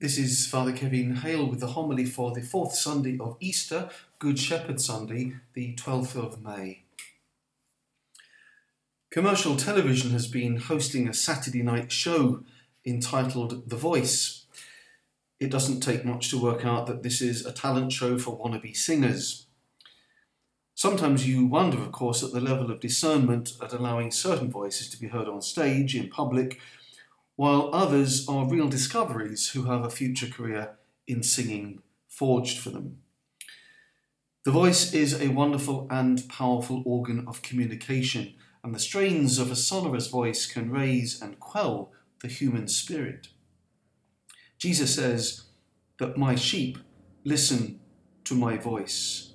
This is Father Kevin Hale with the homily for the fourth Sunday of Easter, Good Shepherd Sunday, the 12th of May. Commercial television has been hosting a Saturday night show entitled The Voice. It doesn't take much to work out that this is a talent show for wannabe singers. Sometimes you wonder, of course, at the level of discernment at allowing certain voices to be heard on stage, in public, while others are real discoveries who have a future career in singing forged for them. The voice is a wonderful and powerful organ of communication, and the strains of a sonorous voice can raise and quell the human spirit. Jesus says that my sheep listen to my voice.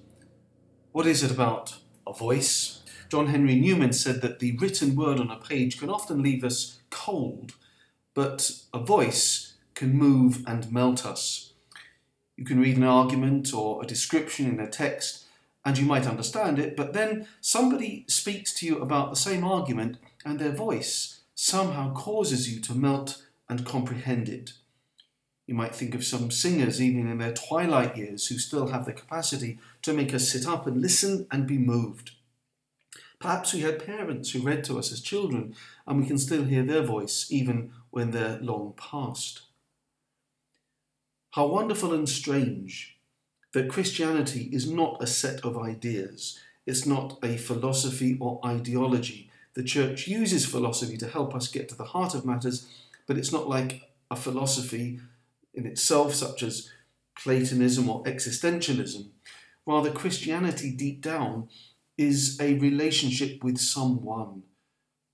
What is it about a voice? John Henry Newman said that the written word on a page can often leave us cold but a voice can move and melt us. You can read an argument or a description in a text and you might understand it, but then somebody speaks to you about the same argument and their voice somehow causes you to melt and comprehend it. You might think of some singers, even in their twilight years, who still have the capacity to make us sit up and listen and be moved. Perhaps we had parents who read to us as children, and we can still hear their voice even when they're long past. How wonderful and strange that Christianity is not a set of ideas, it's not a philosophy or ideology. The church uses philosophy to help us get to the heart of matters, but it's not like a philosophy in itself, such as Platonism or existentialism. Rather, Christianity deep down is a relationship with someone,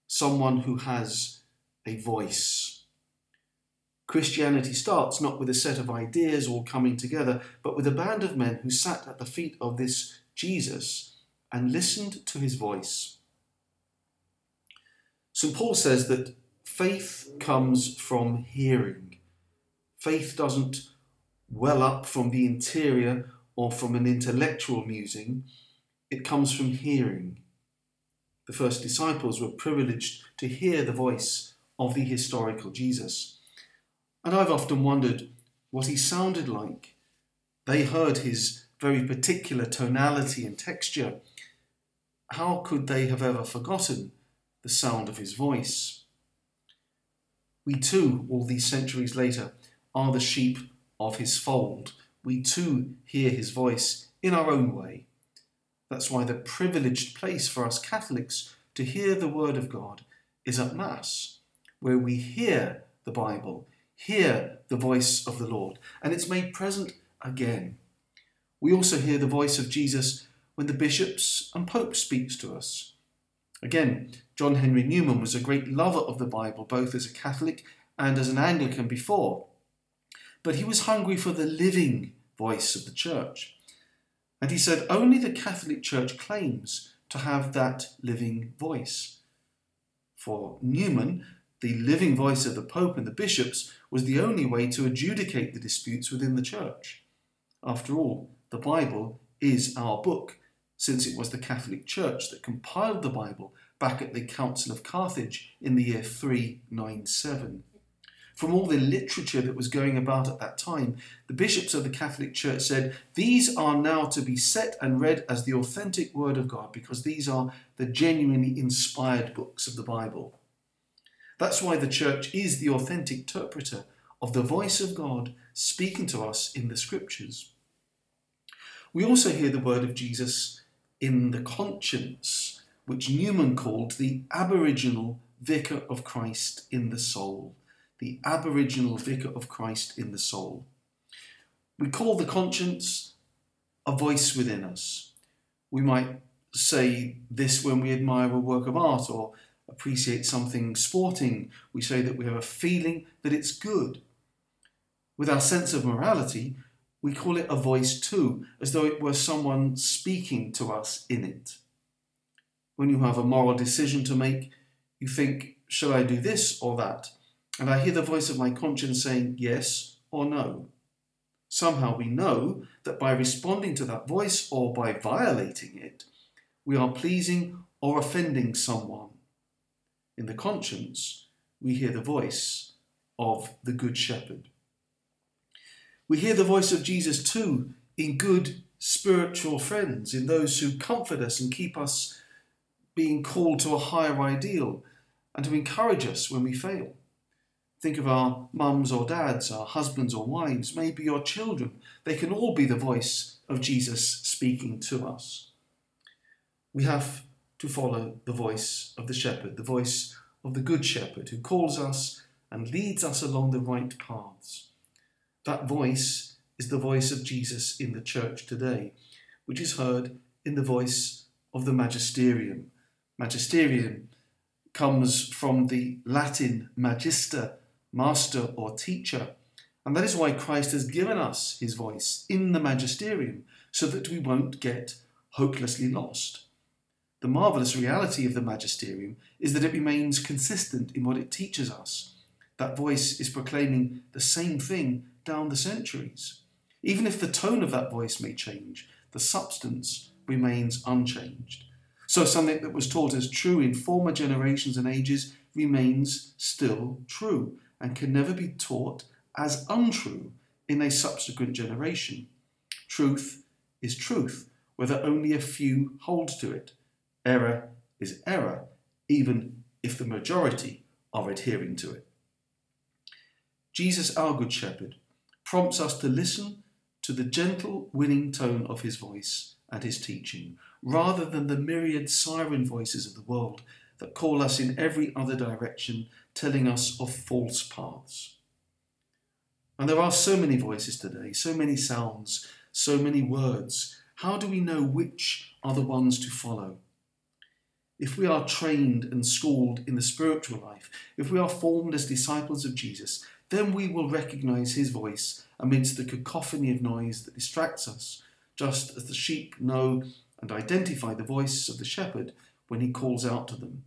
someone who has a voice. Christianity starts not with a set of ideas all coming together, but with a band of men who sat at the feet of this Jesus and listened to his voice. St. Paul says that faith comes from hearing. Faith doesn't well up from the interior or from an intellectual musing, it comes from hearing. The first disciples were privileged to hear the voice of the historical Jesus. And I've often wondered what he sounded like. They heard his very particular tonality and texture. How could they have ever forgotten the sound of his voice? We too, all these centuries later, are the sheep of his fold. We too hear his voice in our own way. That's why the privileged place for us Catholics to hear the Word of God is at Mass, where we hear the Bible, hear the voice of the Lord, and it's made present again. We also hear the voice of Jesus when the bishops and Pope speaks to us. Again, John Henry Newman was a great lover of the Bible, both as a Catholic and as an Anglican before. But he was hungry for the living voice of the Church. And he said only the Catholic Church claims to have that living voice. For Newman, the living voice of the Pope and the bishops was the only way to adjudicate the disputes within the Church. After all, the Bible is our book, since it was the Catholic Church that compiled the Bible back at the Council of Carthage in the year 397 from all the literature that was going about at that time, the bishops of the Catholic Church said, These are now to be set and read as the authentic Word of God, because these are the genuinely inspired books of the Bible. That's why the Church is the authentic interpreter of the voice of God speaking to us in the Scriptures. We also hear the word of Jesus in the conscience, which Newman called the aboriginal vicar of Christ in the soul the aboriginal vicar of Christ in the soul. We call the conscience a voice within us. We might say this when we admire a work of art or appreciate something sporting. We say that we have a feeling that it's good. With our sense of morality, we call it a voice too, as though it were someone speaking to us in it. When you have a moral decision to make, you think, shall I do this or that? And I hear the voice of my conscience saying yes or no. Somehow we know that by responding to that voice or by violating it, we are pleasing or offending someone. In the conscience, we hear the voice of the Good Shepherd. We hear the voice of Jesus too in good spiritual friends, in those who comfort us and keep us being called to a higher ideal and to encourage us when we fail. Think of our mums or dads, our husbands or wives, maybe your children. They can all be the voice of Jesus speaking to us. We have to follow the voice of the shepherd, the voice of the good shepherd who calls us and leads us along the right paths. That voice is the voice of Jesus in the church today, which is heard in the voice of the magisterium. Magisterium comes from the Latin magister, master or teacher. And that is why Christ has given us his voice in the magisterium, so that we won't get hopelessly lost. The marvellous reality of the magisterium is that it remains consistent in what it teaches us. That voice is proclaiming the same thing down the centuries. Even if the tone of that voice may change, the substance remains unchanged. So something that was taught as true in former generations and ages remains still true and can never be taught as untrue in a subsequent generation. Truth is truth, whether only a few hold to it. Error is error, even if the majority are adhering to it. Jesus, our Good Shepherd, prompts us to listen to the gentle, winning tone of his voice and his teaching, rather than the myriad siren voices of the world that call us in every other direction, telling us of false paths. And there are so many voices today, so many sounds, so many words. How do we know which are the ones to follow? If we are trained and schooled in the spiritual life, if we are formed as disciples of Jesus, then we will recognize his voice amidst the cacophony of noise that distracts us, just as the sheep know and identify the voice of the shepherd when he calls out to them.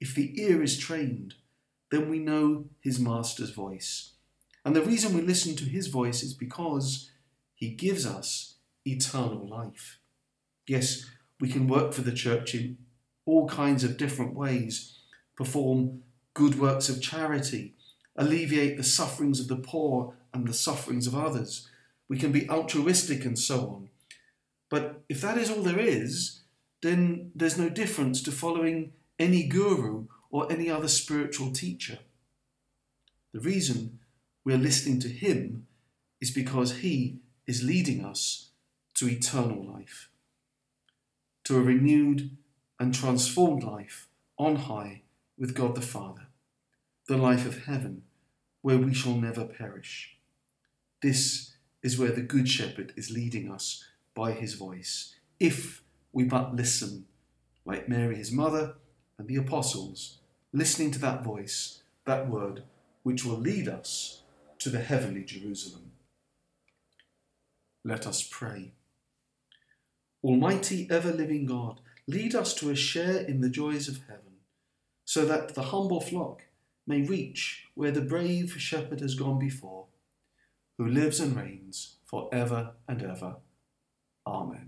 If the ear is trained, then we know his master's voice. And the reason we listen to his voice is because he gives us eternal life. Yes, we can work for the church in all kinds of different ways, perform good works of charity, alleviate the sufferings of the poor and the sufferings of others. We can be altruistic and so on. But if that is all there is, then there's no difference to following any guru or any other spiritual teacher. The reason we're listening to him is because he is leading us to eternal life, to a renewed and transformed life on high with God the Father, the life of heaven where we shall never perish. This is where the Good Shepherd is leading us by his voice, if we but listen, like Mary, his mother, and the apostles, listening to that voice, that word, which will lead us to the heavenly Jerusalem. Let us pray. Almighty, ever living God, lead us to a share in the joys of heaven, so that the humble flock may reach where the brave shepherd has gone before, who lives and reigns for ever and ever. Amen.